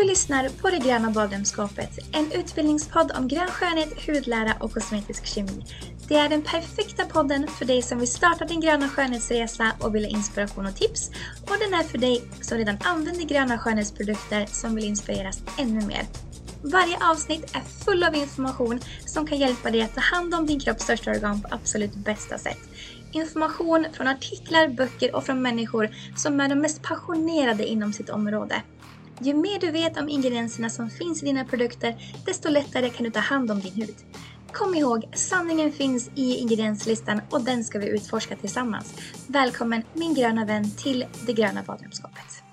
Du lyssnar på Det gröna badrumsskåpet, en utbildningspodd om grön skönhet, hudlära och kosmetisk kemi. Det är den perfekta podden för dig som vill starta din gröna skönhetsresa och vill ha inspiration och tips. Och den är för dig som redan använder gröna skönhetsprodukter som vill inspireras ännu mer. Varje avsnitt är full av information som kan hjälpa dig att ta hand om din kropps största organ på absolut bästa sätt. Information från artiklar, böcker och från människor som är de mest passionerade inom sitt område. Ju mer du vet om ingredienserna som finns i dina produkter, desto lättare kan du ta hand om din hud. Kom ihåg, sanningen finns i ingredienslistan och den ska vi utforska tillsammans. Välkommen min gröna vän till det gröna badrumsskåpet.